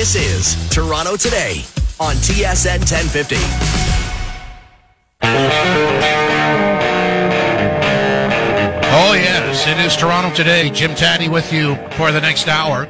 This is Toronto Today on TSN 1050. Oh, yes, it is Toronto today. Jim Tatti with you for the next hour.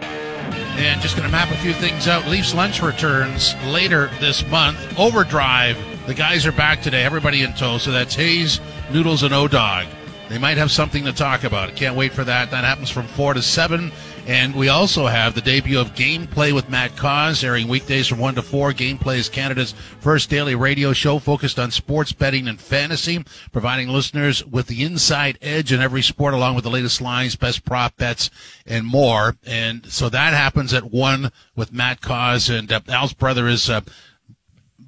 And just going to map a few things out. Leafs lunch returns later this month. Overdrive. The guys are back today. Everybody in tow. So that's Hayes, Noodles, and O Dog. They might have something to talk about. Can't wait for that. That happens from 4 to 7. And we also have the debut of Gameplay with Matt Cauz, airing weekdays from 1 to 4. Gameplay is Canada's first daily radio show focused on sports betting and fantasy, providing listeners with the inside edge in every sport, along with the latest lines, best prop bets, and more. And so that happens at 1 with Matt Cauz. And uh, Al's brother is. Uh,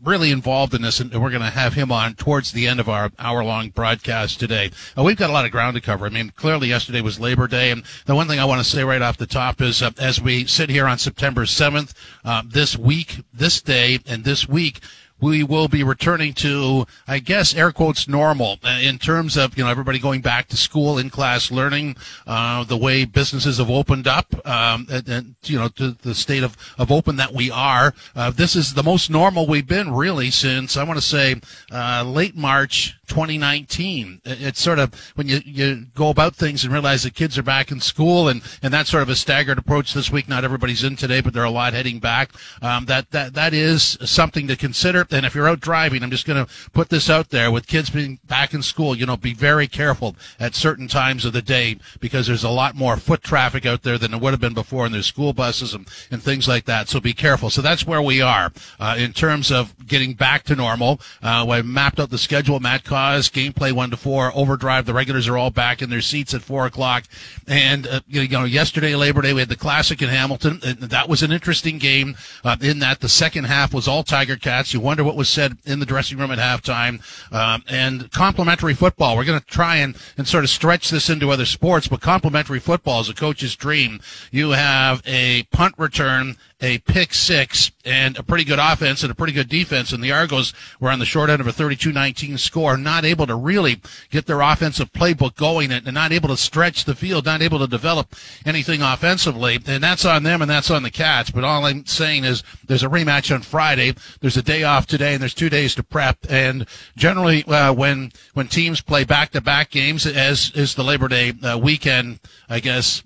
really involved in this, and we're going to have him on towards the end of our hour-long broadcast today. Uh, we've got a lot of ground to cover. I mean, clearly yesterday was Labor Day, and the one thing I want to say right off the top is, uh, as we sit here on September 7th, uh, this week, this day, and this week, we will be returning to, I guess, air quotes normal uh, in terms of, you know, everybody going back to school, in class learning, uh, the way businesses have opened up, um, and, and, you know, to the state of, of open that we are. Uh, this is the most normal we've been really since, I want to say, uh, late March 2019. It's sort of when you, you go about things and realize that kids are back in school and, and that's sort of a staggered approach this week. Not everybody's in today, but there are a lot heading back. Um, that, that, that is something to consider. And if you're out driving, I'm just going to put this out there with kids being back in school, you know, be very careful at certain times of the day because there's a lot more foot traffic out there than there would have been before and there's school buses and, and things like that. So be careful. So that's where we are, uh, in terms of getting back to normal. Uh, I mapped out the schedule. Matt Cauz, gameplay one to four, overdrive. The regulars are all back in their seats at four o'clock. And, uh, you know, yesterday, Labor Day, we had the classic in Hamilton. That was an interesting game, uh, in that the second half was all Tiger Cats. You wonder what was said in the dressing room at halftime. Um, and complimentary football. We're going to try and, and sort of stretch this into other sports, but complimentary football is a coach's dream. You have a punt return a pick six and a pretty good offense and a pretty good defense. And the Argos were on the short end of a 32-19 score, not able to really get their offensive playbook going and not able to stretch the field, not able to develop anything offensively. And that's on them and that's on the Cats. But all I'm saying is there's a rematch on Friday. There's a day off today and there's two days to prep. And generally, uh, when, when teams play back-to-back games, as is the Labor Day uh, weekend, I guess,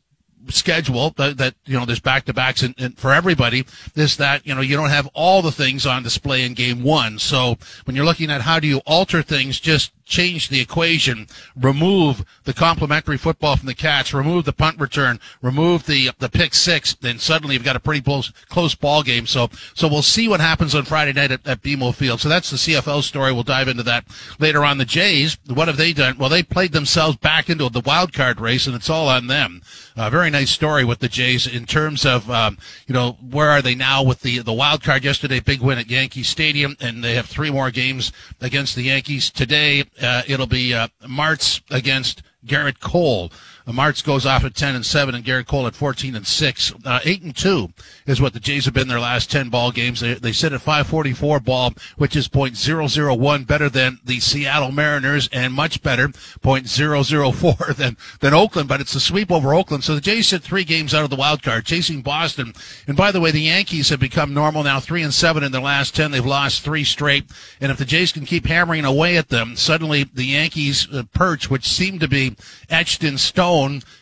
schedule that, that, you know there's back to backs and, for everybody is that you know you don't have all the things on display in game one. So when you're looking at how do you alter things just change the equation, remove the complementary football from the Cats, remove the punt return, remove the the pick six, then suddenly you've got a pretty close close ball game. So so we'll see what happens on Friday night at, at BMO Field. So that's the CFL story. We'll dive into that later on. The Jays, what have they done? Well, they played themselves back into the wild card race, and it's all on them. A very nice story with the Jays in terms of um, you know where are they now with the the wild card yesterday, big win at Yankee Stadium, and they have three more games against the Yankees today it'll be uh, Matz against Gerrit Cole. Matz goes off at 10 and 7 and Gerrit Cole at 14 and 6. Uh, 8 and 2 is what the Jays have been their last 10 ball games. They, they sit at 544 ball, which is .001 better than the Seattle Mariners and much better .004 than, than Oakland, but it's a sweep over Oakland. So the Jays sit three games out of the wild card, chasing Boston. And by the way, the Yankees have become normal now, 3 and 7 in their last 10. They've lost three straight. And if the Jays can keep hammering away at them, suddenly the Yankees uh, perch, which seemed to be etched in stone,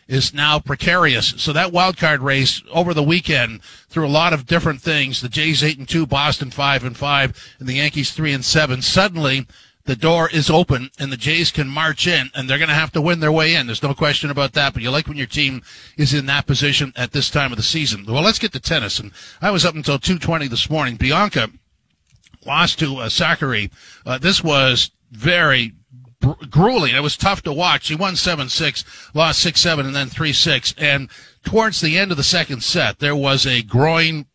is now precarious. So that wild card race over the weekend through a lot of different things, the Jays eight and two, Boston five and five, and the Yankees three and seven. Suddenly the door is open and the Jays can march in and they're going to have to win their way in. There's no question about that, but you like when your team is in that position at this time of the season. Well, let's get to tennis. And I was up until 220 this morning. Bianca lost to uh, Sakkari. Uh, this was very, grueling. It was tough to watch. He won 7-6, lost 6-7, and then 3-6. And towards the end of the second set, there was a groin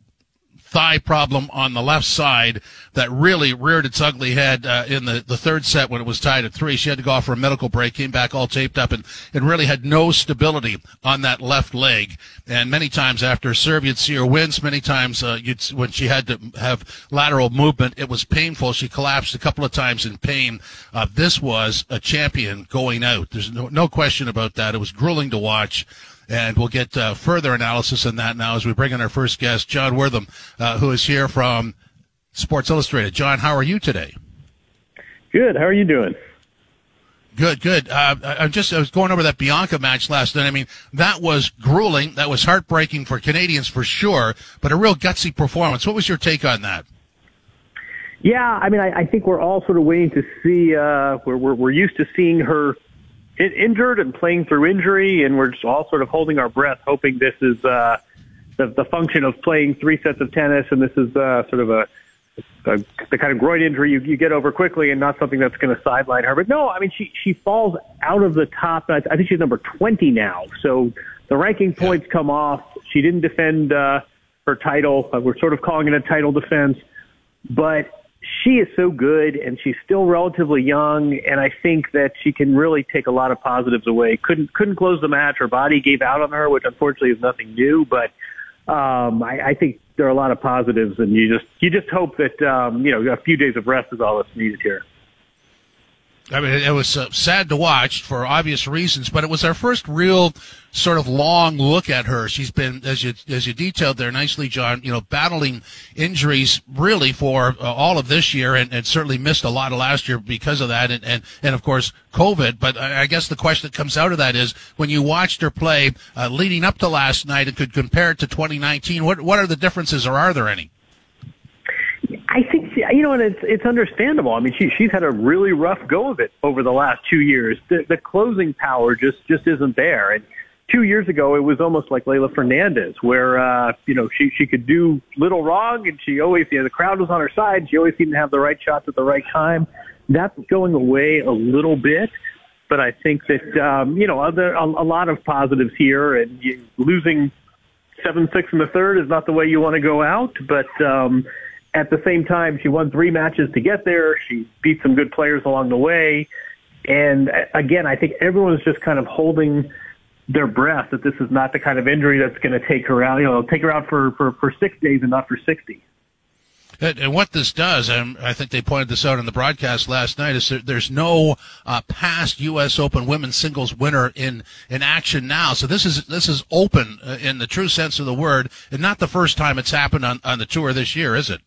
thigh problem on the left side that really reared its ugly head uh, in the, the third set when it was tied at three. She had to go off for a medical break, came back all taped up, and, and really had no stability on that left leg. And many times after a serve, you'd see her wince. Many times uh, when she had to have lateral movement, it was painful. She collapsed a couple of times in pain. Uh, this was a champion going out. There's no, no question about that. It was grueling to watch And we'll get uh, further analysis on that now as we bring in our first guest, John Wertheim, uh, who is here from Sports Illustrated. John, how are you today? Good. How are you doing? Good, good. Uh, I just I was going over that Bianca match last night. I mean, that was grueling. That was heartbreaking for Canadians for sure, but a real gutsy performance. What was your take on that? Yeah, I mean, I, I think we're all sort of waiting to see. Uh, we're, we're we're used to seeing her injured and playing through injury, and we're just all sort of holding our breath, hoping this is uh, the the function of playing three sets of tennis, and this is uh, sort of a the, the kind of groin injury you, you get over quickly and not something that's going to sideline her. But no, I mean, she, she falls out of the top. I, I think she's number 20 now. So the ranking points come off. She didn't defend, uh, her title. Uh, we're sort of calling it a title defense, but she is so good and she's still relatively young. And I think that she can really take a lot of positives away. Couldn't, couldn't close the match. Her body gave out on her, which unfortunately is nothing new, but, um, I, I think there are a lot of positives, and you just you just hope that um, you know a few days of rest is all that's needed here. I mean, it was uh, sad to watch for obvious reasons, but it was our first real sort of long look at her. She's been, as you as you detailed there nicely, John, you know, battling injuries really for uh, all of this year, and, and certainly missed a lot of last year because of that, and and, and of course COVID. But I, I guess the question that comes out of that is when you watched her play uh, leading up to last night and could compare it to 2019, what what are the differences, or are there any? You know, and it's it's understandable. I mean, she she's had a really rough go of it over the last two years. The, the closing power just just isn't there. And two years ago, it was almost like Leylah Fernandez, where uh, you know she she could do little wrong, and she always you know the crowd was on her side. She always seemed to have the right shots at the right time. That's going away a little bit. But I think that um, you know other a, a lot of positives here, and losing seven six in the third is not the way you want to go out. But um, at the same time, she won three matches to get there. She beat some good players along the way. And uh, again, I think everyone's just kind of holding their breath that this is not the kind of injury that's going to take her out, you know, take her out for, for, for six days and not for 60. And what this does, and I think they pointed this out in the broadcast last night, is there's no uh, past U.S. Open women's singles winner in in action now. So this is this is open uh, in the true sense of the word, and not the first time it's happened on on the tour this year, is it?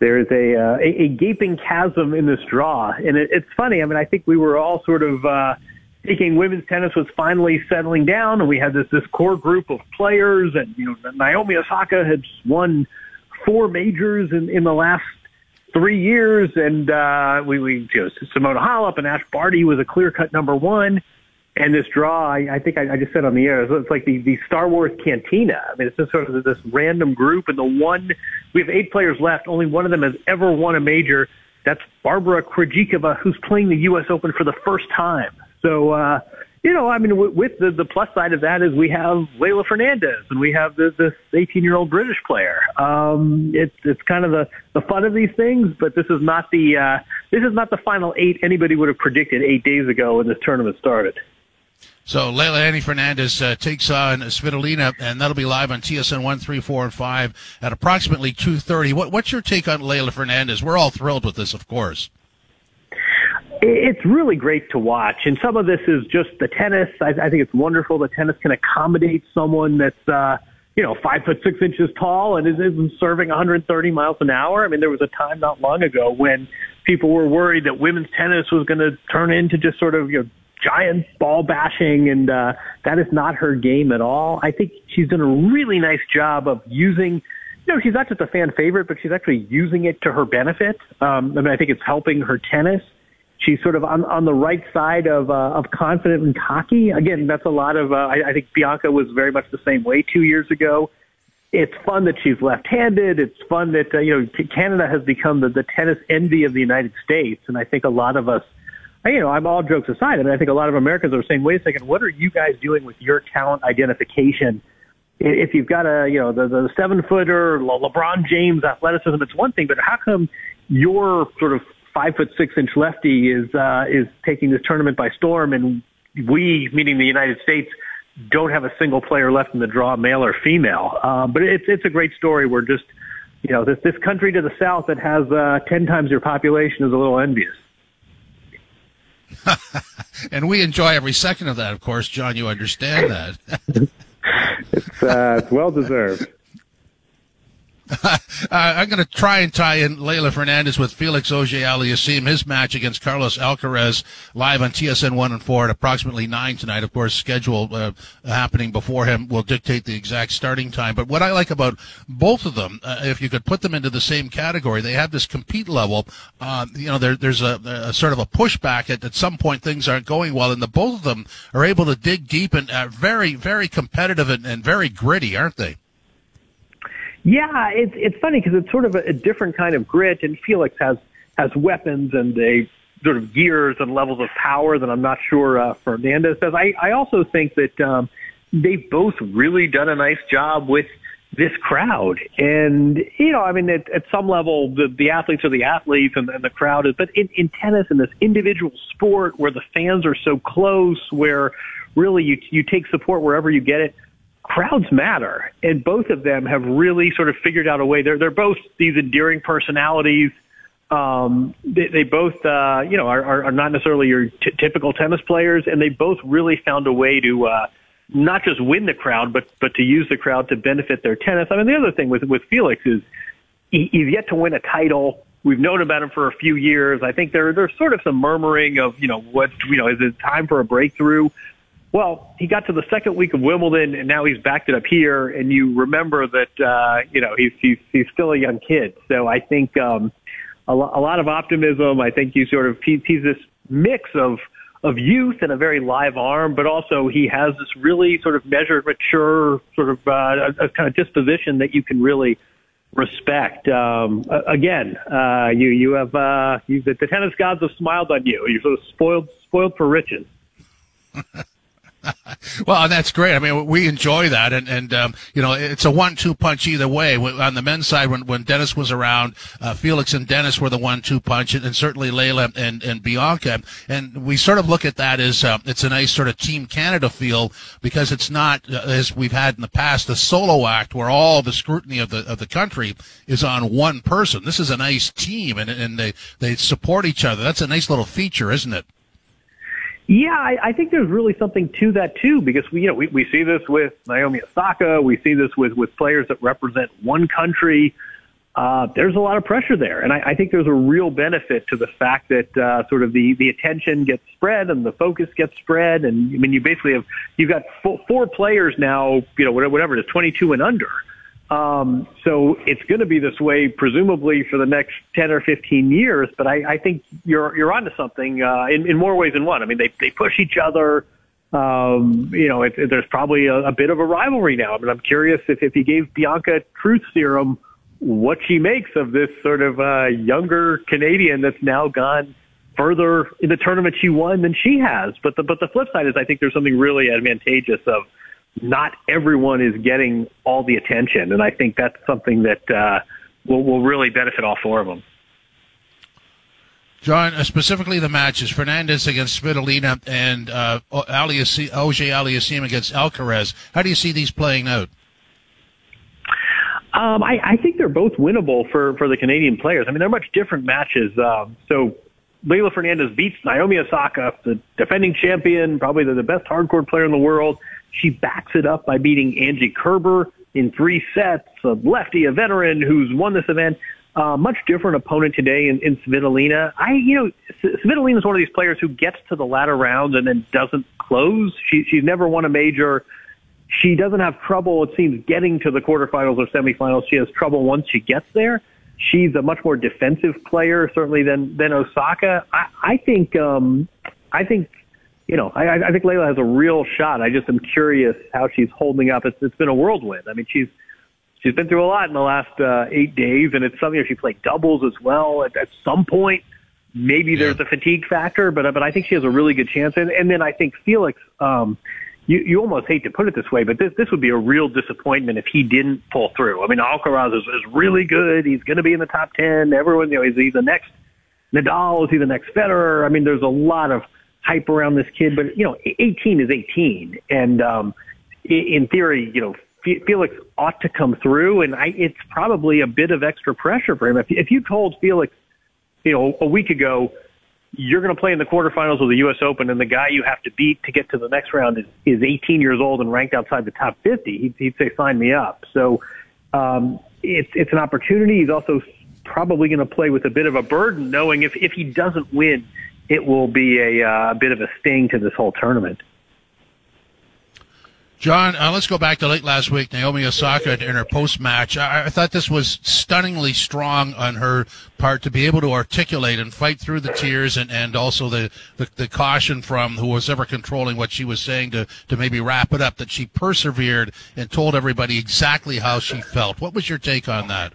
There is a, uh, a, a gaping chasm in this draw. And it, it's funny. I mean, I think we were all sort of, uh, thinking women's tennis was finally settling down and we had this, this core group of players and, you know, Naomi Osaka had won four majors in, in the last three years. And, uh, we, we, you know, Simona Halep and Ash Barty was a clear cut number one. And this draw, I, I think I, I just said on the air, it's like the, the Star Wars Cantina. I mean, it's just sort of this random group, and the one we have eight players left. Only one of them has ever won a major. That's Barbara Krejcikova, who's playing the U.S. Open for the first time. So, uh, you know, I mean, with the the plus side of that is we have Leylah Fernandez and we have this this 18 year old British player. Um, it's it's kind of the the fun of these things, but this is not the uh, this is not the final eight anybody would have predicted eight days ago when this tournament started. So Leylah Annie Fernandez uh, takes on Svitolina, and that'll be live on TSN one, three, four, and five at approximately two thirty. What, what's your take on Leylah Fernandez? We're all thrilled with this, of course. It's really great to watch, and some of this is just the tennis. I, I think it's wonderful that tennis can accommodate someone that's uh, you know five foot six inches tall and is, is serving 130 miles an hour. I mean, there was a time not long ago when people were worried that women's tennis was going to turn into just sort of you know giant ball bashing, and uh, that is not her game at all. I think she's done a really nice job of using. You know, she's not just a fan favorite, but she's actually using it to her benefit. Um, I mean, I think it's helping her tennis. She's sort of on, on the right side of uh, of confident and cocky. Again, that's a lot of. Uh, I, I think Bianca was very much the same way two years ago. It's fun that she's left-handed. It's fun that uh, you know Canada has become the, the tennis envy of the United States, and I think a lot of us you know, I'm all jokes aside. I mean, I think a lot of Americans are saying, wait a second, what are you guys doing with your talent identification? If you've got a, you know, the, the seven footer, Le- LeBron James athleticism, it's one thing, but how come your sort of five foot six inch lefty is, uh, is taking this tournament by storm and we, meaning the United States, don't have a single player left in the draw, male or female. Um, but it's, it's a great story. We're just, you know, this, this country to the south that has, uh, 10 times your population is a little envious. and we enjoy every second of that, of course, John. You understand that. it's, uh, it's well deserved. uh, I'm going to try and tie in Leylah Fernandez with Felix Auger-Aliassime, his match against Carlos Alcaraz, live on TSN 1 and 4 at approximately 9 tonight. Of course, schedule uh, happening before him will dictate the exact starting time. But what I like about both of them, uh, if you could put them into the same category, they have this compete level. Uh, you know, there, there's a, a, sort of a pushback at, at some point things aren't going well, and the both of them are able to dig deep and are very, very competitive and, and very gritty, aren't they? Yeah, it's it's funny because it's sort of a, a different kind of grit, and Felix has has weapons and a sort of gears and levels of power that I'm not sure uh, Fernandez does. I I also think that um, they've both really done a nice job with this crowd, and you know, I mean, at, at some level, the the athletes are the athletes, and, and the crowd is. But in, in tennis, in this individual sport where the fans are so close, where really you you take support wherever you get it crowds matter, and both of them have really sort of figured out a way. They're they're both these endearing personalities. Um, they, they both, uh, you know, are, are not necessarily your t- typical tennis players, and they both really found a way to uh, not just win the crowd, but but to use the crowd to benefit their tennis. I mean, the other thing with with Felix is he, he's yet to win a title. We've known about him for a few years. I think there there's sort of some murmuring of you know what you know is it time for a breakthrough? Well, he got to the second week of Wimbledon, and now he's backed it up here. And you remember that uh, you know he's he's he's still a young kid. So I think um, a, lo- a lot of optimism. I think you sort of he's, he's this mix of of youth and a very live arm, but also he has this really sort of measured, mature sort of uh, a, a kind of disposition that you can really respect. Um, again, uh, you you have uh, you, the, the tennis gods have smiled on you. You're sort of spoiled spoiled for riches. well, that's great. I mean, we enjoy that, and and um, you know, it's a one-two punch either way. On the men's side, when when Denis was around, uh, Felix and Denis were the one-two punch, and, and, certainly Leylah and and Bianca. And we sort of look at that as uh, it's a nice sort of Team Canada feel because it's not uh, as we've had in the past a solo act where all the scrutiny of the of the country is on one person. This is a nice team, and and they they support each other. That's a nice little feature, isn't it? Yeah, I, I think there's really something to that too, because we, you know, we, we see this with Naomi Osaka. We see this with, with players that represent one country. Uh, there's a lot of pressure there. And I, I think there's a real benefit to the fact that, uh, sort of the, the attention gets spread and the focus gets spread. And I mean, you basically have, you've got four, four players now, you know, whatever it is, 22 and under um, so it's going to be this way, presumably for the next 10 or 15 years. But I, I think you're, you're onto something, uh, in, in more ways than one. I mean, they, they push each other. Um, you know, it, it, there's probably a, a bit of a rivalry now. I mean, I'm curious if, if he gave Bianca truth serum, what she makes of this sort of, uh, younger Canadian that's now gone further in the tournament she won than she has. But the, but the flip side is I think there's something really advantageous of, not everyone is getting all the attention, and I think that's something that uh, will will really benefit all four of them. John, uh, specifically the matches: Fernandez against Svitolina and uh, Auger-Aliassime against Alcaraz. How do you see these playing out? Um, I, I think they're both winnable for for the Canadian players. I mean, they're much different matches. Um, so Leylah Fernandez beats Naomi Osaka, the defending champion, probably the, the best hard court player in the world. She backs it up by beating Angie Kerber in three sets, a lefty, a veteran who's won this event. Uh, much different opponent today in, in Svitolina. I, you know, Svitolina is one of these players who gets to the latter rounds and then doesn't close. She, she's never won a major. She doesn't have trouble, it seems, getting to the quarterfinals or semifinals. She has trouble once she gets there. She's a much more defensive player, certainly than than Osaka. I, I think um, I think you know, I, I think Leylah has a real shot. I just am curious how she's holding up. It's, it's been a whirlwind. I mean, she's she's been through a lot in the last uh, eight days, and it's something. She played doubles as well. At, at some point, maybe yeah. there's a fatigue factor, but but I think she has a really good chance. And, and then I think Felix. Um, you, you almost hate to put it this way, but this this would be a real disappointment if he didn't pull through. I mean, Alcaraz is, is really good. He's going to be in the top ten. Everyone, you know, is he the next Nadal? Is he the next Federer? I mean, there's a lot of hype around this kid, but you know, 18 is 18, and um, in theory, you know, Felix ought to come through, and I, it's probably a bit of extra pressure for him. If, if you told Felix, you know, a week ago, you're going to play in the quarterfinals of the U.S. Open, and the guy you have to beat to get to the next round is, is 18 years old and ranked outside the top 50. He'd, he'd say, "Sign me up." So um, it's it's an opportunity. He's also probably going to play with a bit of a burden, knowing if if he doesn't win, it will be a, uh, a bit of a sting to this whole tournament. John, uh, let's go back to late last week. Naomi Osaka in her post match. I, I, thought this was stunningly strong on her part to be able to articulate and fight through the tears and, and also the, the, the caution from who was ever controlling what she was saying to, to maybe wrap it up, that she persevered and told everybody exactly how she felt. What was your take on that?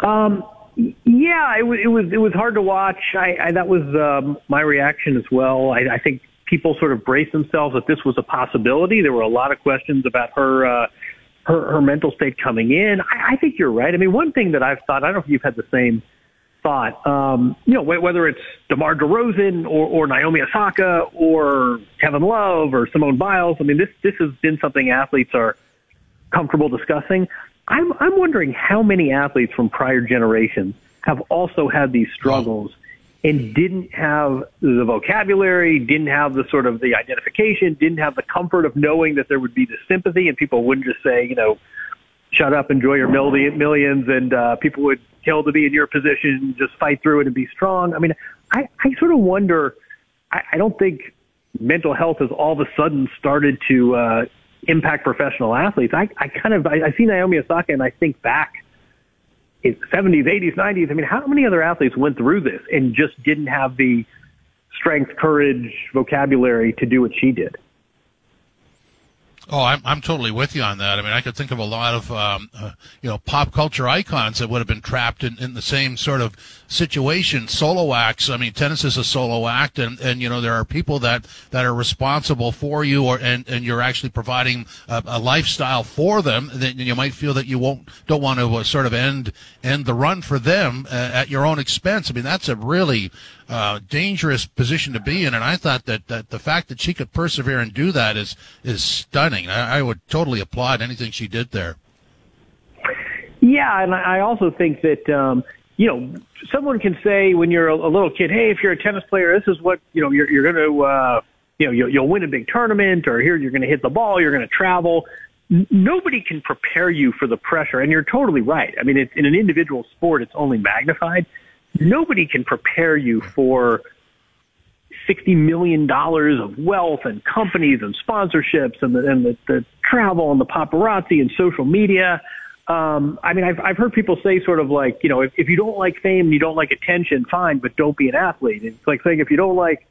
Um, yeah, it was, it was, it was hard to watch. I, I that was, um, my reaction as well. I, I think people sort of braced themselves that this was a possibility. There were a lot of questions about her uh, her, her mental state coming in. I, I think you're right. I mean, one thing that I've thought, I don't know if you've had the same thought, um, you know, whether it's DeMar DeRozan or, or Naomi Osaka or Kevin Love or Simone Biles. I mean, this this has been something athletes are comfortable discussing. I'm I'm wondering how many athletes from prior generations have also had these struggles and didn't have the vocabulary, didn't have the sort of the identification, didn't have the comfort of knowing that there would be the sympathy and people wouldn't just say, you know, shut up, enjoy your millions, and uh, people would kill to be in your position, just fight through it and be strong. I mean, I, I sort of wonder, I, I don't think mental health has all of a sudden started to uh, impact professional athletes. I, I kind of, I, I see Naomi Osaka and I think back in 70s, 80s, 90s. I mean, how many other athletes went through this and just didn't have the strength, courage, vocabulary to do what she did? Oh, I'm I'm totally with you on that. I mean, I could think of a lot of um, uh, you know pop culture icons that would have been trapped in, in the same sort of situation. Solo acts. I mean, tennis is a solo act, and, and you know there are people that, that are responsible for you, or and, and you're actually providing a, a lifestyle for them. That you might feel that you won't don't want to uh, sort of end end the run for them uh, at your own expense. I mean, that's a really uh, dangerous position to be in. And I thought that, that the fact that she could persevere and do that is is stunning. I, I would totally applaud anything she did there. Yeah, and I also think that um, you know someone can say when you're a, a little kid, hey, if you're a tennis player, this is what you know you're, you're going to uh, you know you'll, you'll win a big tournament, or here you're going to hit the ball, you're going to travel. nobody can prepare you for the pressure, and you're totally right. I mean, it's, in an individual sport, it's only magnified nobody can prepare you for $60 million of wealth and companies and sponsorships and the, and the, the travel and the paparazzi and social media. Um, I mean, I've, I've heard people say sort of like, you know, if, if you don't like fame, and you don't like attention, fine, but don't be an athlete. It's like saying if you don't like,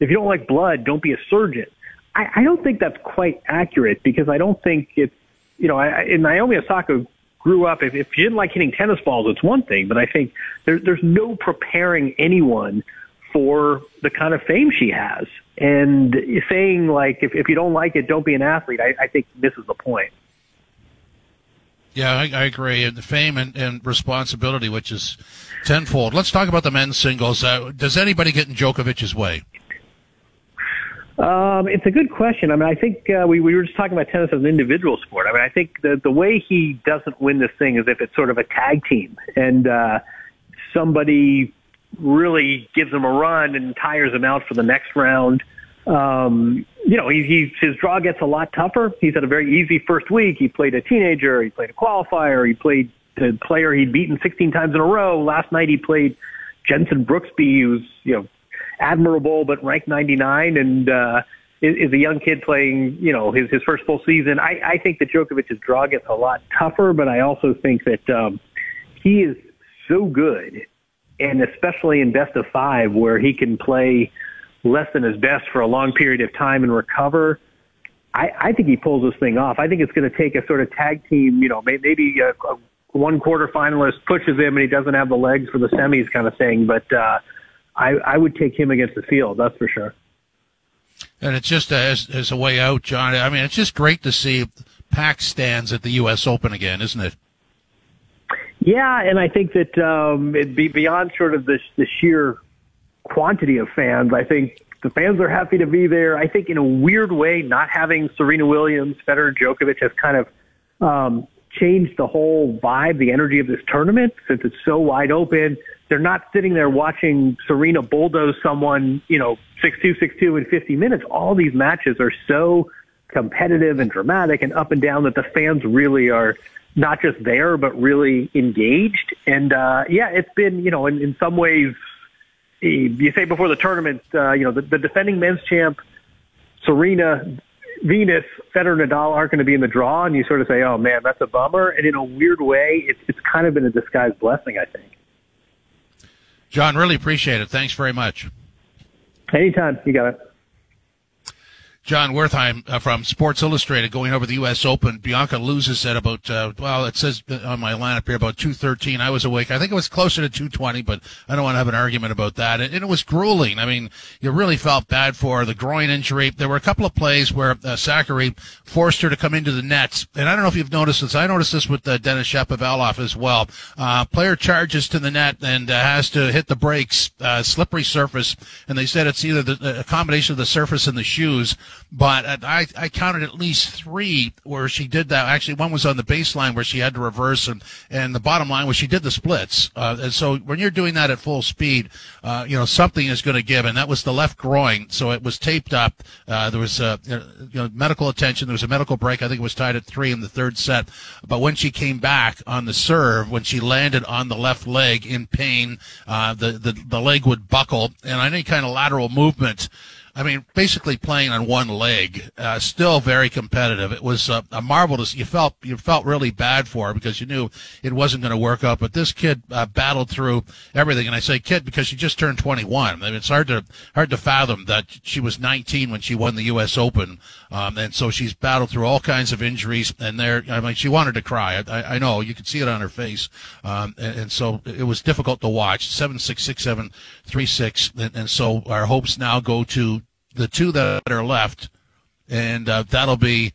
if you don't like blood, don't be a surgeon. I, I don't think that's quite accurate because I don't think it's, you know, I, in Naomi Osaka grew up, if, if you didn't like hitting tennis balls, it's one thing, but I think there, there's no preparing anyone for the kind of fame she has. And saying like, if, if you don't like it, don't be an athlete, I, I think misses the point. Yeah, I, I agree. And the fame and, and responsibility, which is tenfold. Let's talk about the men's singles. Uh, does anybody get in Djokovic's way? Um, it's a good question. I mean, I think uh, we, we were just talking about tennis as an individual sport. I mean, I think the the way he doesn't win this thing is if it's sort of a tag team and uh, somebody really gives him a run and tires him out for the next round. Um, you know, he, he his draw gets a lot tougher. He's had a very easy first week. He played a teenager. He played a qualifier. He played the player he'd beaten 16 times in a row. Last night he played Jenson Brooksby, who's you know admirable, but ranked 99 and, uh, is, a young kid playing, you know, his, his first full season. I, I think that Djokovic's draw gets a lot tougher, but I also think that, um, he is so good and especially in best of five where he can play less than his best for a long period of time and recover. I, I think he pulls this thing off. I think it's going to take a sort of tag team, you know, maybe a, a one quarter finalist pushes him and he doesn't have the legs for the semis kind of thing. But, uh, I, I would take him against the field. That's for sure. And it's just as, as a way out, John. I mean, it's just great to see pack stands at the U.S. Open again, isn't it? Yeah, and I think that um, it'd be beyond sort of the, the sheer quantity of fans. I think the fans are happy to be there. I think in a weird way, not having Serena Williams, Federer, Djokovic has kind of um, changed the whole vibe, the energy of this tournament since it's so wide open. They're not sitting there watching Serena bulldoze someone, you know, 6-2, 6-2 in 50 minutes. All these matches are so competitive and dramatic and up and down that the fans really are not just there, but really engaged. And, uh, yeah, it's been, you know, in, in some ways, you say before the tournament, uh, you know, the, the defending men's champ, Serena, Venus, Federer, Nadal aren't going to be in the draw, and you sort of say, "Oh man, that's a bummer." And in a weird way, it's it's kind of been a disguised blessing, I think. John, really appreciate it. Thanks very much. Anytime, you got it. John Wertheim uh, from Sports Illustrated going over the U.S. Open. Bianca loses at about, uh, well, it says on my lineup here about 213. I was awake. I think it was closer to 220, but I don't want to have an argument about that. And, it was grueling. I mean, you really felt bad for the groin injury. There were a couple of plays where uh, Sakkari forced her to come into the nets. And I don't know if you've noticed this. I noticed this with uh, Denis Shapovalov as well. Uh, player charges to the net and uh, has to hit the brakes, uh, slippery surface. And they said it's either the, combination of the surface and the shoes but I, I counted at least three where she did that. Actually, one was on the baseline where she had to reverse, and, and the bottom line was she did the splits. Uh, and so when you're doing that at full speed, uh, you know, something is going to give, and that was the left groin. So it was taped up. Uh, there was, uh, you know, medical attention. There was a medical break. I think it was tied at three in the third set. But when she came back on the serve, when she landed on the left leg in pain, uh, the, the, the leg would buckle, and any kind of lateral movement, I mean, basically playing on one leg, uh, still very competitive. It was uh, a marvelous. You felt you felt really bad for her because you knew it wasn't going to work out. But this kid uh, battled through everything, and I say kid because she just turned 21. I mean, it's hard to hard to fathom that she was 19 when she won the U.S. Open, um, and so she's battled through all kinds of injuries. And there, I mean, she wanted to cry. I, I know you could see it on her face, um, and, and, so it was difficult to watch. Seven six six seven three six, and, and so our hopes now go to the two that are left, and uh, that'll be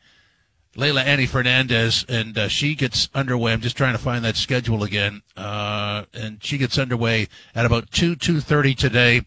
Leylah Annie Fernandez, and uh, she gets underway. I'm just trying to find that schedule again, uh, and she gets underway at about two two thirty today,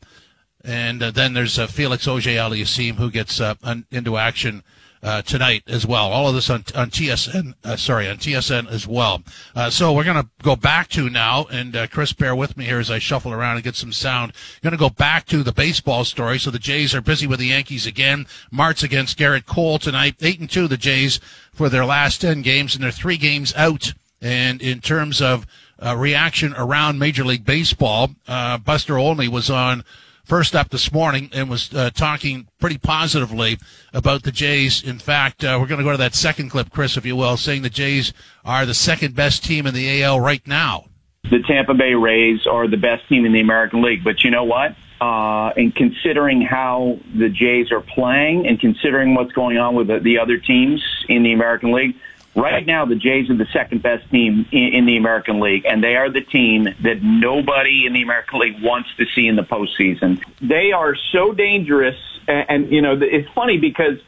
and uh, then there's uh, Felix Auger-Aliassime who gets uh, un- into action uh, tonight as well. All of this on, on TSN, uh, sorry, on TSN as well. Uh, so we're going to go back to now, and uh, Chris, bear with me here as I shuffle around and get some sound. Going to go back to the baseball story. So the Jays are busy with the Yankees again. Matz against Gerrit Cole tonight. Eight and two, the Jays for their last ten games, and they're three games out. And in terms of uh, reaction around Major League Baseball, uh, Buster Olney was on first up this morning and was uh, talking pretty positively about the Jays. In fact, uh, we're going to go to that second clip, Chris, if you will, saying the Jays are the second best team in the AL right now. The Tampa Bay Rays are the best team in the American League, but you know what? Uh, and considering how the Jays are playing and considering what's going on with the, the other teams in the American League, Right now, the Jays are the second best team in, in the American League, and they are the team that nobody in the American League wants to see in the postseason. They are so dangerous, and, and you know, it's funny because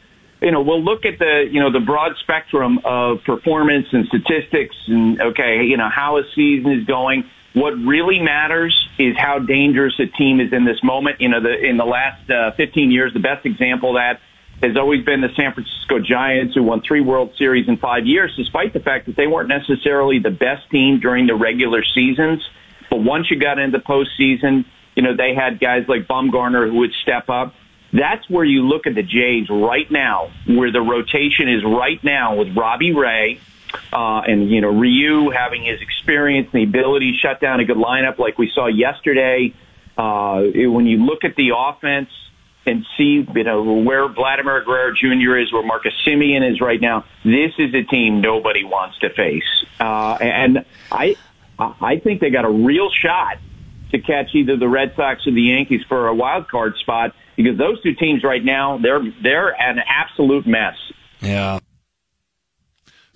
you know, we'll look at the, you know, the broad spectrum of performance and statistics and, okay, you know, how a season is going. What really matters is how dangerous a team is in this moment. You know, the, in the last uh, 15 years, the best example of that has always been the San Francisco Giants who won three World Series in five years, despite the fact that they weren't necessarily the best team during the regular seasons. But once you got into the postseason, you know, they had guys like Bumgarner who would step up. That's where you look at the Jays right now, where the rotation is right now with Robbie Ray, uh, and, you know, Ryu having his experience and the ability to shut down a good lineup like we saw yesterday. Uh, when you look at the offense, and see, you know, where Vladimir Guerrero Jr. is, where Marcus Semien is right now. This is a team nobody wants to face, uh, and I, I think they got a real shot to catch either the Red Sox or the Yankees for a wild card spot because those two teams right now they're they're an absolute mess. Yeah.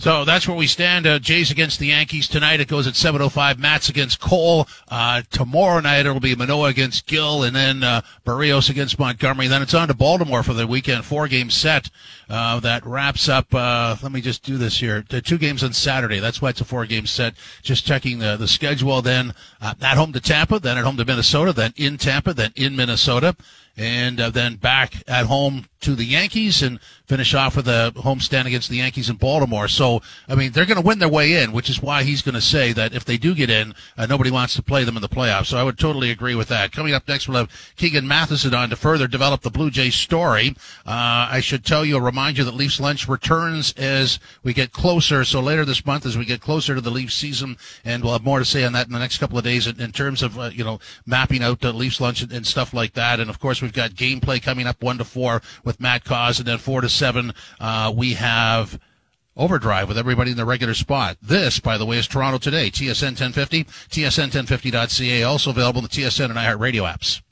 So that's where we stand. Uh, Jays against the Yankees tonight. It goes at 7:05. Matz against Cole. Uh, tomorrow night it'll be Manoah against Gil, and then uh, Berrios against Montgomery. Then it's on to Baltimore for the weekend four-game set uh, that wraps up. Uh, let me just do this here. The two games on Saturday. That's why it's a four-game set. Just checking the the schedule. Then uh, at home to Tampa, then at home to Minnesota, then in Tampa, then in Minnesota. and uh, then back at home to the Yankees and finish off with a homestand against the Yankees in Baltimore. So, I mean, they're going to win their way in, which is why he's going to say that if they do get in, uh, nobody wants to play them in the playoffs. So I would totally agree with that. Coming up next, we'll have Keegan Matheson on to further develop the Blue Jays story. Uh, I should tell you, remind you that Leafs Lunch returns as we get closer. So later this month, as we get closer to the Leafs season, and we'll have more to say on that in the next couple of days in, in terms of, uh, you know, mapping out the Leafs Lunch and, and stuff like that. And of course, we've got gameplay coming up one to four with Matt Cauz and then four to seven, uh, we have Overdrive with everybody in the regular spot. This, by the way, is Toronto Today, TSN 1050, TSN1050.ca, also available in the TSN and iHeartRadio apps.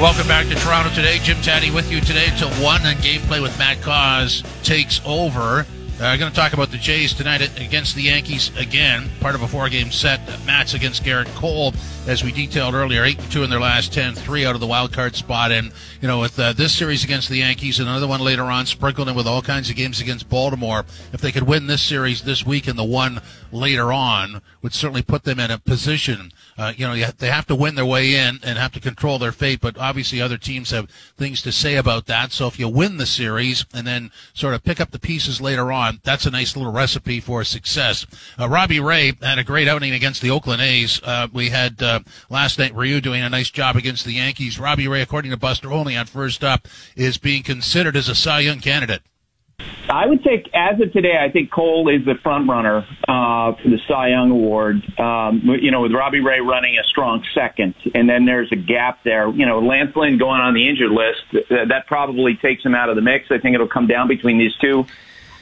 Welcome back to Toronto Today. Jim Tatti with you today until 1 and gameplay with Matt Cauz takes over. Uh, going to talk about the Jays tonight against the Yankees again. Part of a four-game set. Matz against Gerrit Cole, as we detailed earlier, eight two in their last ten, three out of the wild card spot. And you know, with uh, this series against the Yankees, and another one later on, sprinkled in with all kinds of games against Baltimore. If they could win this series this week and the one later on, would certainly put them in a position. Uh, you know, they have to win their way in and have to control their fate. But obviously, other teams have things to say about that. So if you win the series and then sort of pick up the pieces later on, that's a nice little recipe for success. Uh, Robbie Ray had a great outing against the Oakland A's. Uh, we had uh, last night Ryu doing a nice job against the Yankees. Robbie Ray, according to Buster Olney on First Up, is being considered as a Cy Young candidate. I would say, as of today, I think Cole is the front runner uh, for the Cy Young Award. Um, you know, with Robbie Ray running a strong second, and then there's a gap there. You know, Lance Lynn going on the injured list, that probably takes him out of the mix. I think it'll come down between these two.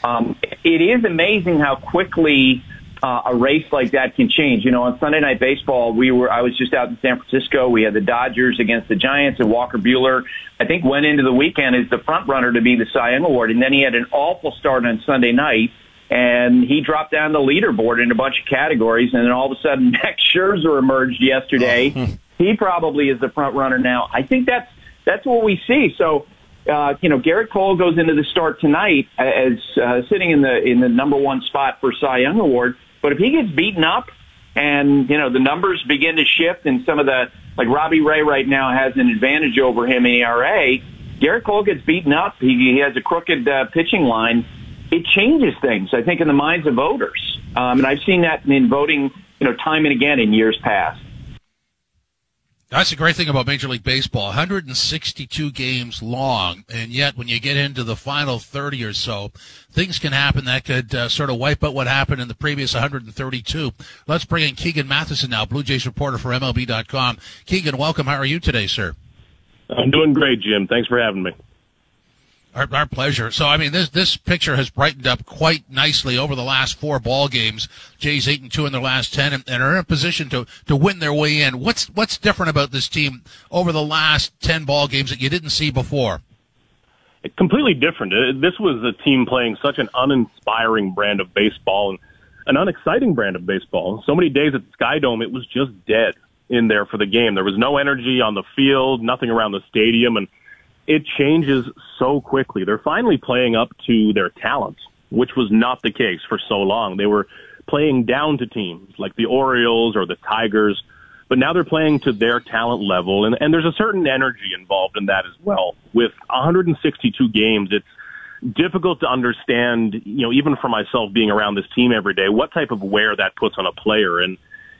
Um, it is amazing how quickly uh, a race like that can change. You know, on Sunday Night Baseball, we were I was just out in San Francisco. We had the Dodgers against the Giants, and Walker Buehler, I think, went into the weekend as the front runner to be the Cy Young Award, and then he had an awful start on Sunday night. And he dropped down the leaderboard in a bunch of categories, and then all of a sudden, Max Scherzer emerged yesterday. Oh. he probably is the front runner now. I think that's that's what we see. So uh, you know, Gerrit Cole goes into the start tonight as uh, sitting in the in the number one spot for Cy Young Award. But if he gets beaten up, and you know the numbers begin to shift, and some of the like Robbie Ray right now has an advantage over him in ERA. Gerrit Cole gets beaten up. He, he has a crooked uh, pitching line. It changes things, I think, in the minds of voters. Um, and I've seen that in voting, you know, time and again in years past. That's the great thing about Major League Baseball 162 games long, and yet when you get into the final 30 or so, things can happen that could uh, sort of wipe out what happened in the previous 132. Let's bring in Keegan Matheson now, Blue Jays reporter for MLB.com. Keegan, welcome. How are you today, sir? I'm doing great, Jim. Thanks for having me. Our, our, pleasure. So, I mean, this this picture has brightened up quite nicely over the last four ball games. Jays eight and two in their last ten, and, and, are in a position to to win their way in. What's what's different about this team over the last ten ball games that you didn't see before? Completely different. Uh, this was a team playing such an uninspiring brand of baseball and an unexciting brand of baseball. So many days at Sky Dome, it was just dead in there for the game. There was no energy on the field, nothing around the stadium, and it changes so quickly. They're finally playing up to their talent, which was not the case for so long. They were playing down to teams like the Orioles or the Tigers, but now they're playing to their talent level, and, and there's a certain energy involved in that as well. With 162 games, it's difficult to understand, you know, even for myself being around this team every day, what type of wear that puts on a player. And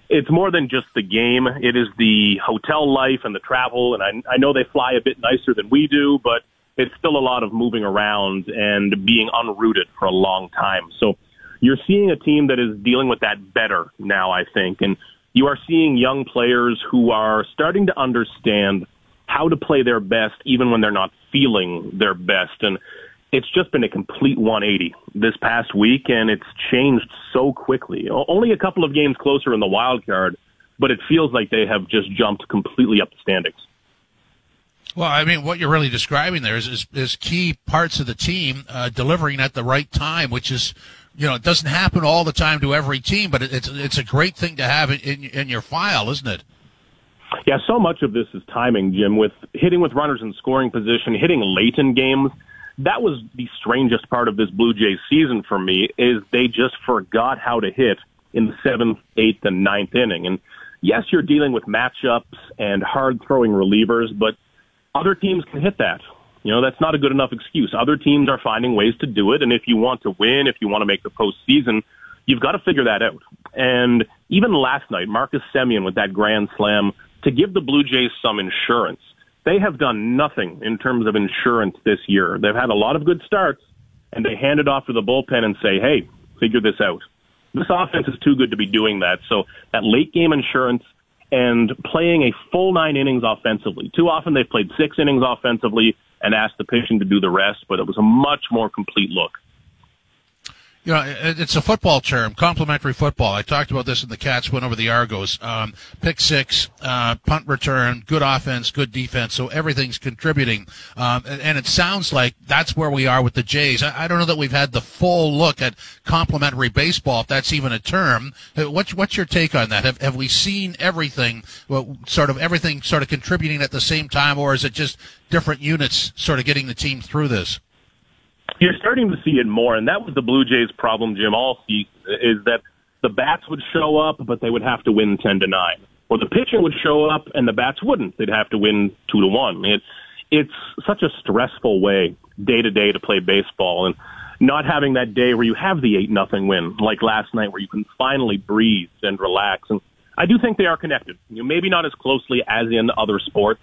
it's more than just the game. It is the hotel life and the travel. And I, I know they fly a bit nicer than we do, but it's still a lot of moving around and being unrooted for a long time. So you're seeing a team that is dealing with that better now, I think. And you are seeing young players who are starting to understand how to play their best even when they're not feeling their best. And it's just been a complete 180 this past week, and it's changed so quickly. Only a couple of games closer in the wild card, but it feels like they have just jumped completely up the standings. Well, I mean, what you're really describing there is is, is key parts of the team uh, delivering at the right time, which is, you know, it doesn't happen all the time to every team, but it's it's a great thing to have in in your file, isn't it? Yeah, so much of this is timing, Jim. With hitting with runners in scoring position, hitting late in games that was the strangest part of this Blue Jays season for me is they just forgot how to hit in the seventh, eighth, and ninth inning. And yes, you're dealing with matchups and hard throwing relievers, but other teams can hit that. You know, that's not a good enough excuse. Other teams are finding ways to do it. And if you want to win, if you want to make the postseason, you've got to figure that out. And even last night, Marcus Semien with that grand slam to give the Blue Jays some insurance. They have done nothing in terms of insurance this year. They've had a lot of good starts and they hand it off to the bullpen and say, hey, figure this out. This offense is too good to be doing that. So that late game insurance and playing a full nine innings offensively. Too often they've played six innings offensively and asked the pitching to do the rest, but it was a much more complete look you know, it's a football term, complementary football. I talked about this in the Cats went over the Argos. Um, pick six, uh, punt return, good offense, good defense. So everything's contributing. Um, and, and, it sounds like that's where we are with the Jays. I, I, don't know that we've had the full look at complementary baseball, if that's even a term. Uh, what's, what's your take on that? Have, have we seen everything, well, sort of everything sort of contributing at the same time, or is it just different units sort of getting the team through this? You're starting to see it more, and that was the Blue Jays' problem, Jim. All season is that the bats would show up, but they would have to win ten to nine, or the pitching would show up and the bats wouldn't. They'd have to win two to one. It's it's such a stressful way day to day to play baseball, and not having that day where you have the eight nothing win like last night, where you can finally breathe and relax. And I do think they are connected. You know, maybe not as closely as in other sports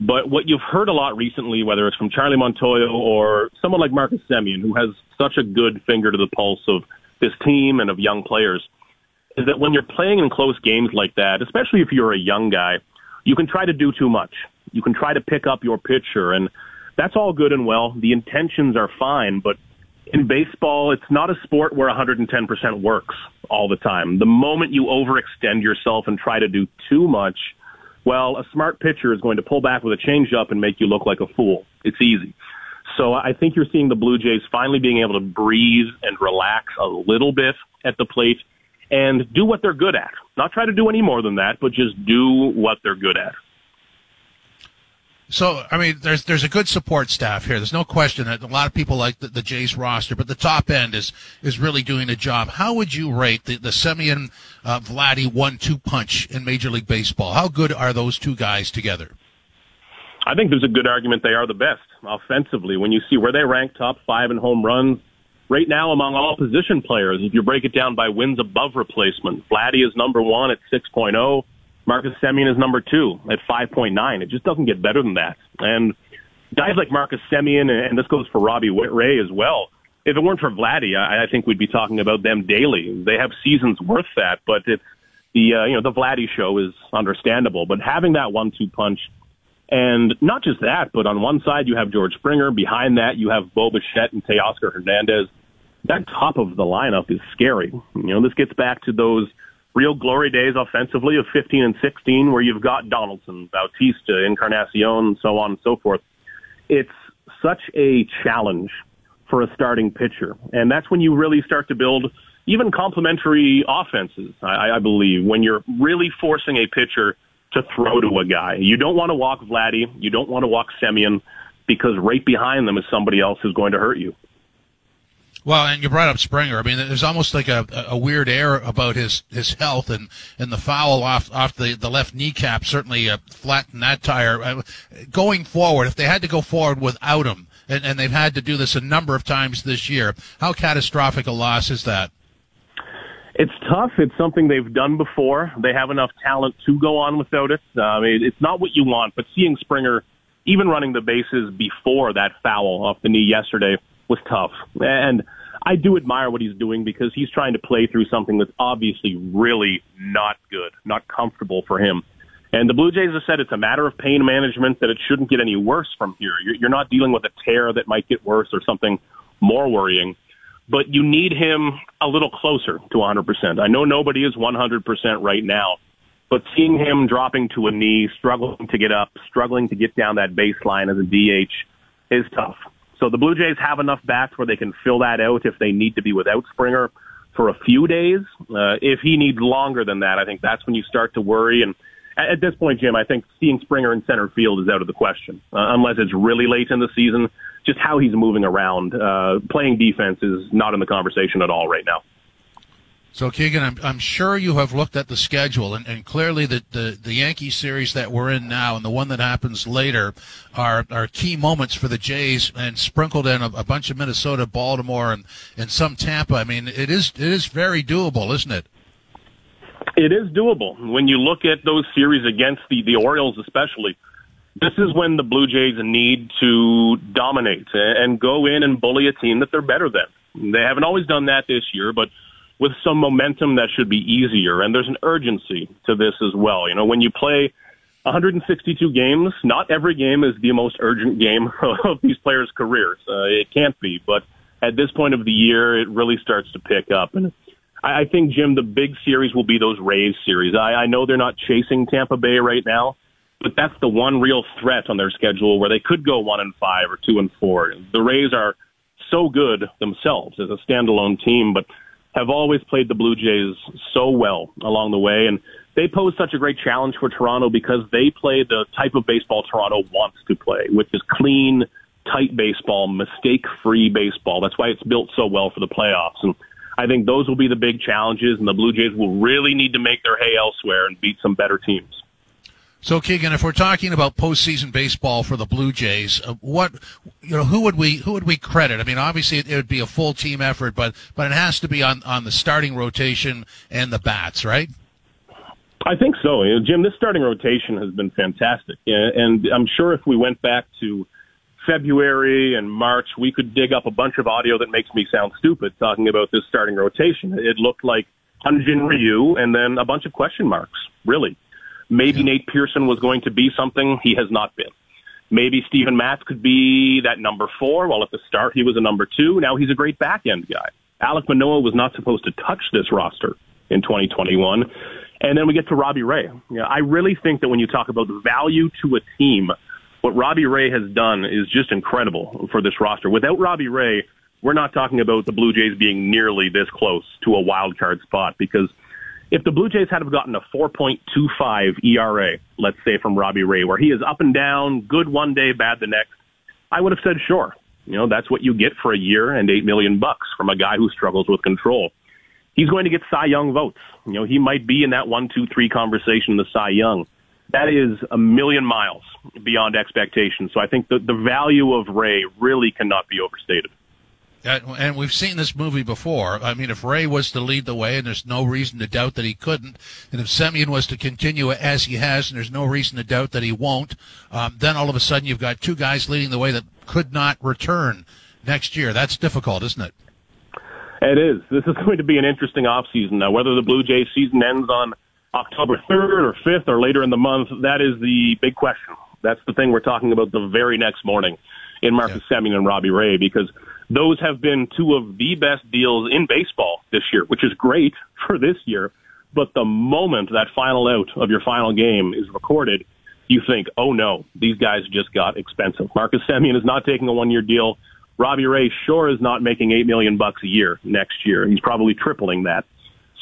but what you've heard a lot recently, whether it's from Charlie Montoyo or someone like Marcus Semien, who has such a good finger to the pulse of this team and of young players, is that when you're playing in close games like that, especially if you're a young guy, you can try to do too much. You can try to pick up your pitcher, and that's all good and well. The intentions are fine, but in baseball, it's not a sport where 110% works all the time. The moment you overextend yourself and try to do too much – well, a smart pitcher is going to pull back with a changeup and make you look like a fool. It's easy. So I think you're seeing the Blue Jays finally being able to breathe and relax a little bit at the plate and do what they're good at. Not try to do any more than that, but just do what they're good at. So, I mean, there's there's a good support staff here. There's no question that a lot of people like the, the Jays roster, but the top end is is really doing a job. How would you rate the the Semien uh, Vladdy one-two punch in Major League Baseball? How good are those two guys together? I think there's a good argument they are the best offensively. When you see where they rank top five in home runs right now among all position players, if you break it down by wins above replacement, Vladdy is number one at 6.0. Marcus Semien is number two at 5.9. It just doesn't get better than that. And guys like Marcus Semien, and this goes for Robbie Ray as well. If it weren't for Vladdy, I, I think we'd be talking about them daily. They have seasons worth that, but it's the uh, you know the Vladdy show is understandable. But having that one-two punch, and not just that, but on one side you have George Springer, behind that you have Bo Bichette and Teoscar Hernandez. That top of the lineup is scary. You know, this gets back to those real glory days offensively of 15 and 16 where you've got Donaldson, Bautista, Encarnacion, so on and so forth. It's such a challenge for a starting pitcher. And that's when you really start to build even complementary offenses, I, I believe, when you're really forcing a pitcher to throw to a guy. You don't want to walk Vladdy. You don't want to walk Semien because right behind them is somebody else who's going to hurt you. Well, and you brought up Springer. I mean, there's almost like a, a weird air about his, his health, and, and the foul off off the, the left kneecap certainly uh, flattened that tire. Uh, going forward, if they had to go forward without him, and, and they've had to do this a number of times this year, how catastrophic a loss is that? It's tough. It's something they've done before. They have enough talent to go on without it. Uh, I mean, it's not what you want, but seeing Springer even running the bases before that foul off the knee yesterday was tough. And I do admire what he's doing because he's trying to play through something that's obviously really not good, not comfortable for him. And the Blue Jays have said it's a matter of pain management, that it shouldn't get any worse from here. You're not dealing with a tear that might get worse or something more worrying, but you need him a little closer to 100%. I know nobody is 100% right now, but seeing him dropping to a knee, struggling to get up, struggling to get down that baseline as a DH is tough. So the Blue Jays have enough bats where they can fill that out if they need to be without Springer for a few days. Uh, if he needs longer than that, I think that's when you start to worry. And at this point, Jim, I think seeing Springer in center field is out of the question, uh, unless it's really late in the season. Just how he's moving around, uh, playing defense is not in the conversation at all right now. So Keegan, I'm, I'm sure you have looked at the schedule, and, and clearly the, the, the Yankee series that we're in now and the one that happens later are are key moments for the Jays, and sprinkled in a, a bunch of Minnesota, Baltimore, and, and some Tampa. I mean, it is it is very doable, isn't it? It is doable when you look at those series against the the Orioles, especially. This is when the Blue Jays need to dominate and go in and bully a team that they're better than. They haven't always done that this year, but with some momentum that should be easier. And there's an urgency to this as well. You know, when you play 162 games, not every game is the most urgent game of these players' careers. Uh, it can't be, but at this point of the year, it really starts to pick up. And I, I think, Jim, the big series will be those Rays series. I, I know they're not chasing Tampa Bay right now, but that's the one real threat on their schedule where they could go one and five or two and four. The Rays are so good themselves as a standalone team, but have always played the Blue Jays so well along the way. And they pose such a great challenge for Toronto because they play the type of baseball Toronto wants to play, which is clean, tight baseball, mistake free baseball. That's why it's built so well for the playoffs. And I think those will be the big challenges, and the Blue Jays will really need to make their hay elsewhere and beat some better teams. So Keegan, if we're talking about postseason baseball for the Blue Jays, uh, what you know, who would we who would we credit? I mean, obviously it, it, would be a full team effort, but but it has to be on on the starting rotation and the bats, right? I think so, you know, Jim. This starting rotation has been fantastic, and I'm sure if we went back to February and March, we could dig up a bunch of audio that makes me sound stupid talking about this starting rotation. It looked like Hyun-Jin Ryu and then a bunch of question marks, really. Maybe yeah. Nate Pearson was going to be something he has not been. Maybe Steven Matz could be that number four. Well, at the start he was a number two. Now he's a great back end guy. Alek Manoah was not supposed to touch this roster in 2021. And then we get to Robbie Ray. You know, I really think that when you talk about the value to a team, what Robbie Ray has done is just incredible for this roster. Without Robbie Ray, we're not talking about the Blue Jays being nearly this close to a wild card spot because – if the Blue Jays had have gotten a 4.25 ERA, let's say from Robbie Ray, where he is up and down, good one day, bad the next, I would have said sure. You know, that's what you get for a year and eight million bucks from a guy who struggles with control. He's going to get Cy Young votes. You know, he might be in that one, two, three conversation, the Cy Young. That is a million miles beyond expectation. So I think the, the value of Ray really cannot be overstated. And we've seen this movie before. I mean, if Ray was to lead the way, and there's no reason to doubt that he couldn't, and if Semien was to continue as he has, and there's no reason to doubt that he won't, um, then all of a sudden you've got two guys leading the way that could not return next year. That's difficult, isn't it? It is. This is going to be an interesting offseason. Now, whether the Blue Jays season ends on October 3rd or 5th or later in the month, that is the big question. That's the thing we're talking about the very next morning in Marcus yeah. Semien and Robbie Ray because – those have been two of the best deals in baseball this year, which is great for this year. But the moment that final out of your final game is recorded, you think, oh no, these guys just got expensive. Marcus Semien is not taking a one year deal. Robbie Ray sure is not making eight million bucks a year next year. He's probably tripling that.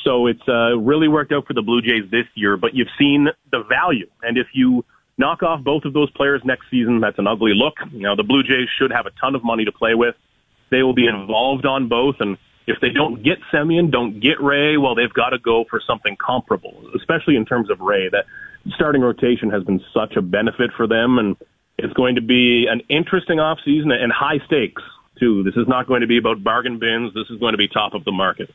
So it's uh, really worked out for the Blue Jays this year, but you've seen the value. And if you knock off both of those players next season, that's an ugly look. Now the Blue Jays should have a ton of money to play with. They will be involved on both. And if they don't get Semien, don't get Ray, well, they've got to go for something comparable, especially in terms of Ray. That starting rotation has been such a benefit for them. And it's going to be an interesting offseason and high stakes, too. This is not going to be about bargain bins. This is going to be top of the market.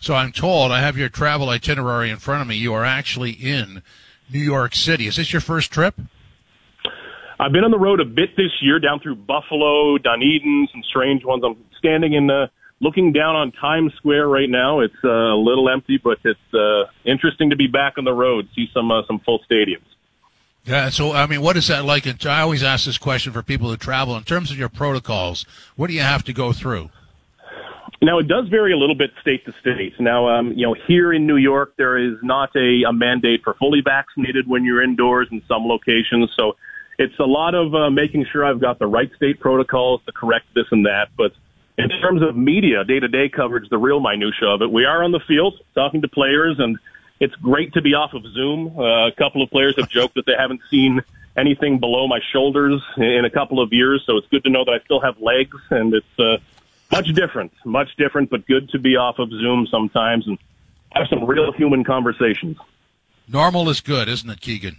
So I'm told I have your travel itinerary in front of me. You are actually in New York City. Is this your first trip? I've been on the road a bit this year, down through Buffalo, Dunedin, some strange ones. I'm standing in the looking down on Times Square right now. It's uh, a little empty, but it's uh, interesting to be back on the road, see some uh, some full stadiums. Yeah, so I mean, what is that like? And I always ask this question for people who travel. In terms of your protocols, what do you have to go through? Now, it does vary a little bit state to state. Now, um, you know, here in New York, there is not a, a mandate for fully vaccinated when you're indoors in some locations. So it's a lot of uh, making sure I've got the right state protocols, to correct this and that. But in terms of media, day to day coverage, the real minutia of it, we are on the field talking to players, and it's great to be off of Zoom. Uh, a couple of players have joked that they haven't seen anything below my shoulders in a couple of years, so it's good to know that I still have legs, and it's uh, much different, much different, but good to be off of Zoom sometimes and have some real human conversations. Normal is good, isn't it, Keegan?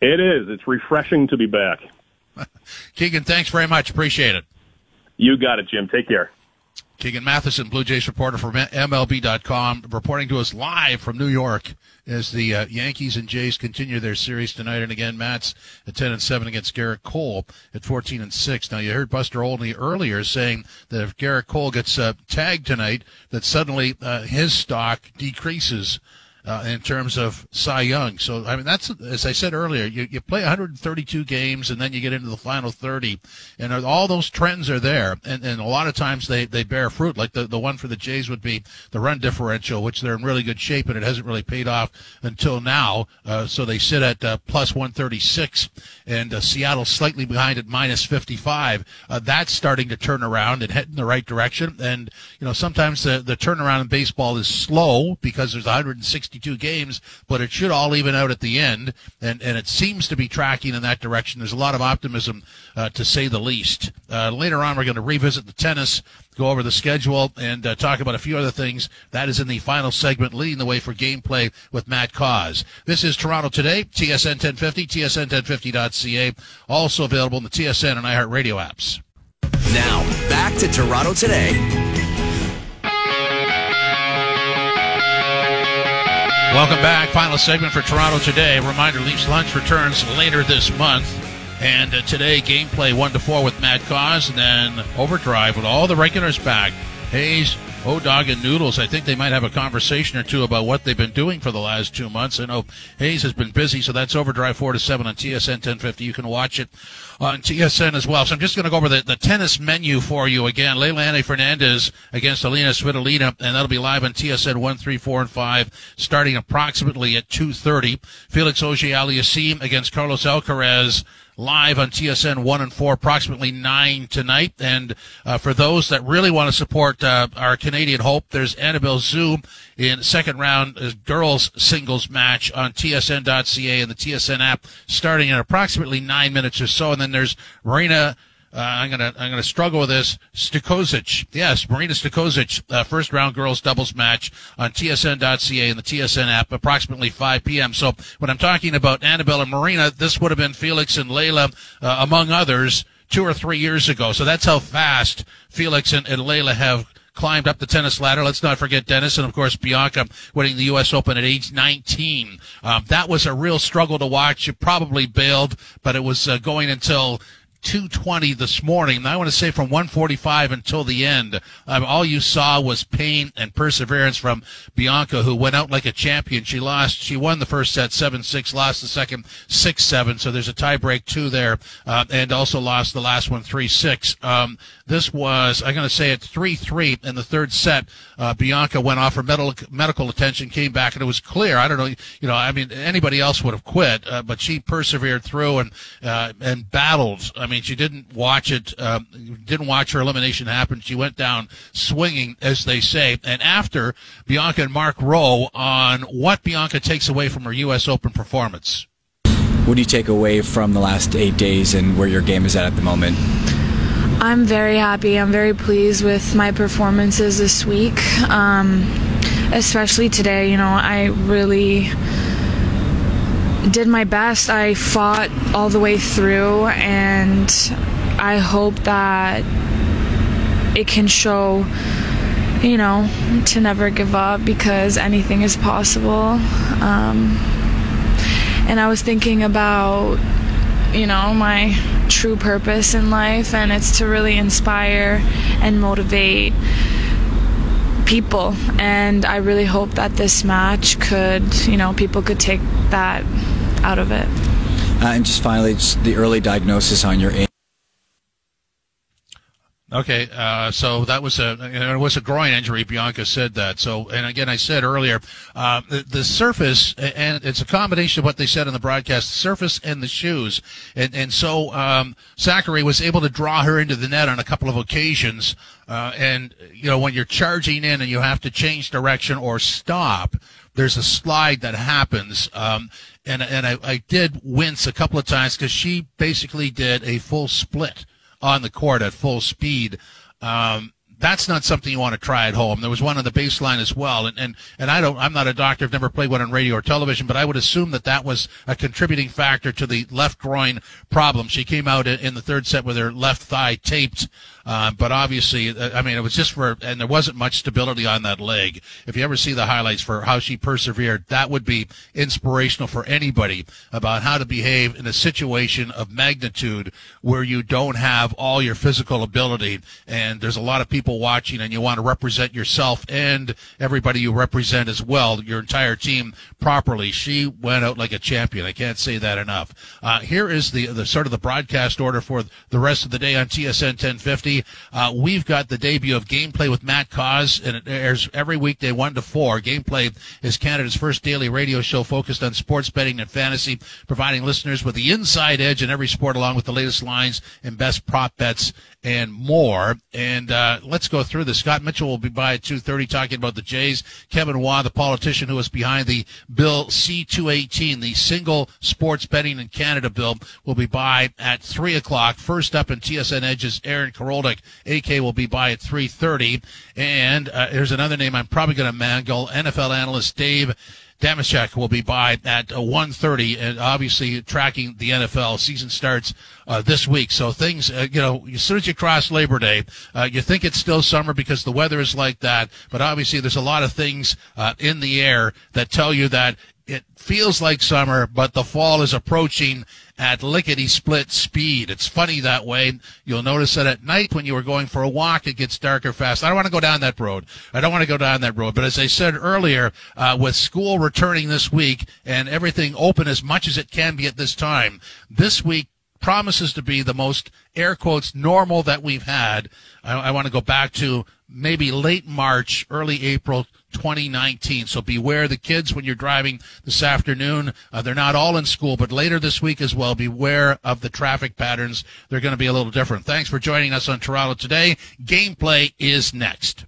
It is. It's refreshing to be back. Keegan, thanks very much. Appreciate it. You got it, Jim. Take care. Keegan Matheson, Blue Jays reporter from MLB.com, reporting to us live from New York as the uh, Yankees and Jays continue their series tonight. And again, Matz at 10 and 7 against Gerrit Cole at 14 and 6. Now, you heard Buster Olney earlier saying that if Gerrit Cole gets uh, tagged tonight, that suddenly uh, his stock decreases uh, in terms of Cy Young. So, I mean, that's, as I said earlier, you, you play 132 games and then you get into the final 30 and all those trends are there. And, and a lot of times they, they bear fruit. Like the, the one for the Jays would be the run differential, which they're in really good shape and it hasn't really paid off until now. Uh, so they sit at uh, plus 136 and uh, Seattle slightly behind at minus 55. Uh, that's starting to turn around and head in the right direction. And, you know, sometimes the, the turnaround in baseball is slow because there's 160 62 games, but it should all even out at the end, and, and it seems to be tracking in that direction. There's a lot of optimism, uh, to say the least. Uh, later on, we're going to revisit the tennis, go over the schedule, and uh, talk about a few other things. That is in the final segment, leading the way for gameplay with Matt Cauz. This is Toronto Today, TSN 1050, TSN1050.ca, also available in the TSN and iHeartRadio apps. Now, back to Toronto Today. Welcome back. Final segment for Toronto today. Reminder: Leafs lunch returns later this month, and uh, today gameplay one to four with Matt Cauz, and then overdrive with all the regulars back. Hayes, Oh, O-Dog, and Noodles. I think they might have a conversation or two about what they've been doing for the last two months. I know Hayes has been busy, so that's overdrive four to seven on TSN 1050. You can watch it on TSN as well. So I'm just going to go over the, the tennis menu for you again. Leilani Fernandez against Alina Svitolina, and that'll be live on TSN 1, 3, 4, and 5, starting approximately at 2.30. Felix Auger-Aliassime against Carlos Alcaraz live on TSN 1 and 4, approximately 9 tonight. And uh, for those that really want to support uh, our Canadian Hope, there's Annabelle Xu in second round uh, girls singles match on TSN.ca and the TSN app starting in approximately 9 minutes or so. And then there's Marina uh, I'm gonna I'm gonna struggle with this. Stikozic, yes, Marina Stikozic, uh, first round girls doubles match on TSN.ca and the TSN app, approximately 5 p.m. So when I'm talking about Annabelle and Marina, this would have been Felix and Leylah, uh, among others, two or three years ago. So that's how fast Felix and, and Leylah have climbed up the tennis ladder. Let's not forget Denis and of course Bianca winning the U.S. Open at age 19. Um, that was a real struggle to watch. You probably bailed, but it was uh, going until 220 this morning. I want to say from 145 until the end, um, all you saw was pain and perseverance from Bianca, who went out like a champion. She lost, she won the first set 7-6, lost the second 6-7. So there's a tiebreak two there, uh, and also lost the last one 3-6. Um, this was, I'm going to say it 3-3 in the third set. Uh, Bianca went off for medical, medical attention, came back, and it was clear. I don't know, you know, I mean, anybody else would have quit, uh, but she persevered through and, uh, and battled. I mean, she didn't watch it, um, didn't watch her elimination happen. She went down swinging, as they say. And after Bianca and Mark Rowe on what Bianca takes away from her U.S. Open performance. What do you take away from the last eight days and where your game is at at the moment? I'm very happy. I'm very pleased with my performances this week, um, especially today. You know, I really did my best. I fought all the way through, and I hope that it can show, you know, to never give up because anything is possible. Um, and I was thinking about you know, my true purpose in life, and it's to really inspire and motivate people. And I really hope that this match could, you know, people could take that out of it. Uh, and just finally, just the early diagnosis on your Okay, uh, so that was a it was a groin injury. Bianca said that. So, and again, I said earlier, uh, the, the, surface, and it's a combination of what they said in the broadcast: the surface and the shoes. And and so um, Sakkari was able to draw her into the net on a couple of occasions. Uh, and you know, when you're charging in and you have to change direction or stop, there's a slide that happens. Um, and and I, I did wince a couple of times because she basically did a full split on the court at full speed. Um, that's not something you want to try at home. There was one on the baseline as well, and and and I don't. I'm not a doctor. I've never played one on radio or television, but I would assume that that was a contributing factor to the left groin problem. She came out in the third set with her left thigh taped. Uh, but obviously, uh, I mean, it was just for, and there wasn't much stability on that leg. If you ever see the highlights for how she persevered, that would be inspirational for anybody about how to behave in a situation of magnitude where you don't have all your physical ability and there's a lot of people watching and you want to represent yourself and everybody you represent as well, your entire team properly. She went out like a champion. I can't say that enough. Uh, here is the, the sort of the broadcast order for the rest of the day on TSN 1050. Uh, we've got the debut of Gameplay with Matt Cauz, and it airs every weekday 1 to 4. Gameplay is Canada's first daily radio show focused on sports betting and fantasy, providing listeners with the inside edge in every sport along with the latest lines and best prop bets and more. And uh, let's go through this. Scott Mitchell will be by at 2.30 talking about the Jays. Kevin Waugh, the politician who was behind the Bill C-218, the single sports betting in Canada bill, will be by at 3 o'clock. First up in TSN Edges, Aaron AK will be by at 3.30. And uh, there's another name I'm probably going to mangle. NFL analyst Dave Dameshek will be by at 1.30 uh, and obviously tracking the NFL. Season starts uh, this week. So things, uh, you know, as soon as you cross Labor Day, uh, you think it's still summer because the weather is like that. But obviously there's a lot of things uh, in the air that tell you that it feels like summer, but the fall is approaching at lickety split speed. It's funny that way. You'll notice that at night when you were going for a walk, it gets darker fast. I don't want to go down that road. I don't want to go down that road. But as I said earlier, uh, with school returning this week and everything open as much as it can be at this time, this week promises to be the most air quotes normal that we've had. I, I want to go back to maybe late March, early April 2019. So beware the kids when you're driving this afternoon. Uh, they're not all in school, but later this week as well, beware of the traffic patterns. They're going to be a little different. Thanks for joining us on Toronto today. Gameplay is next.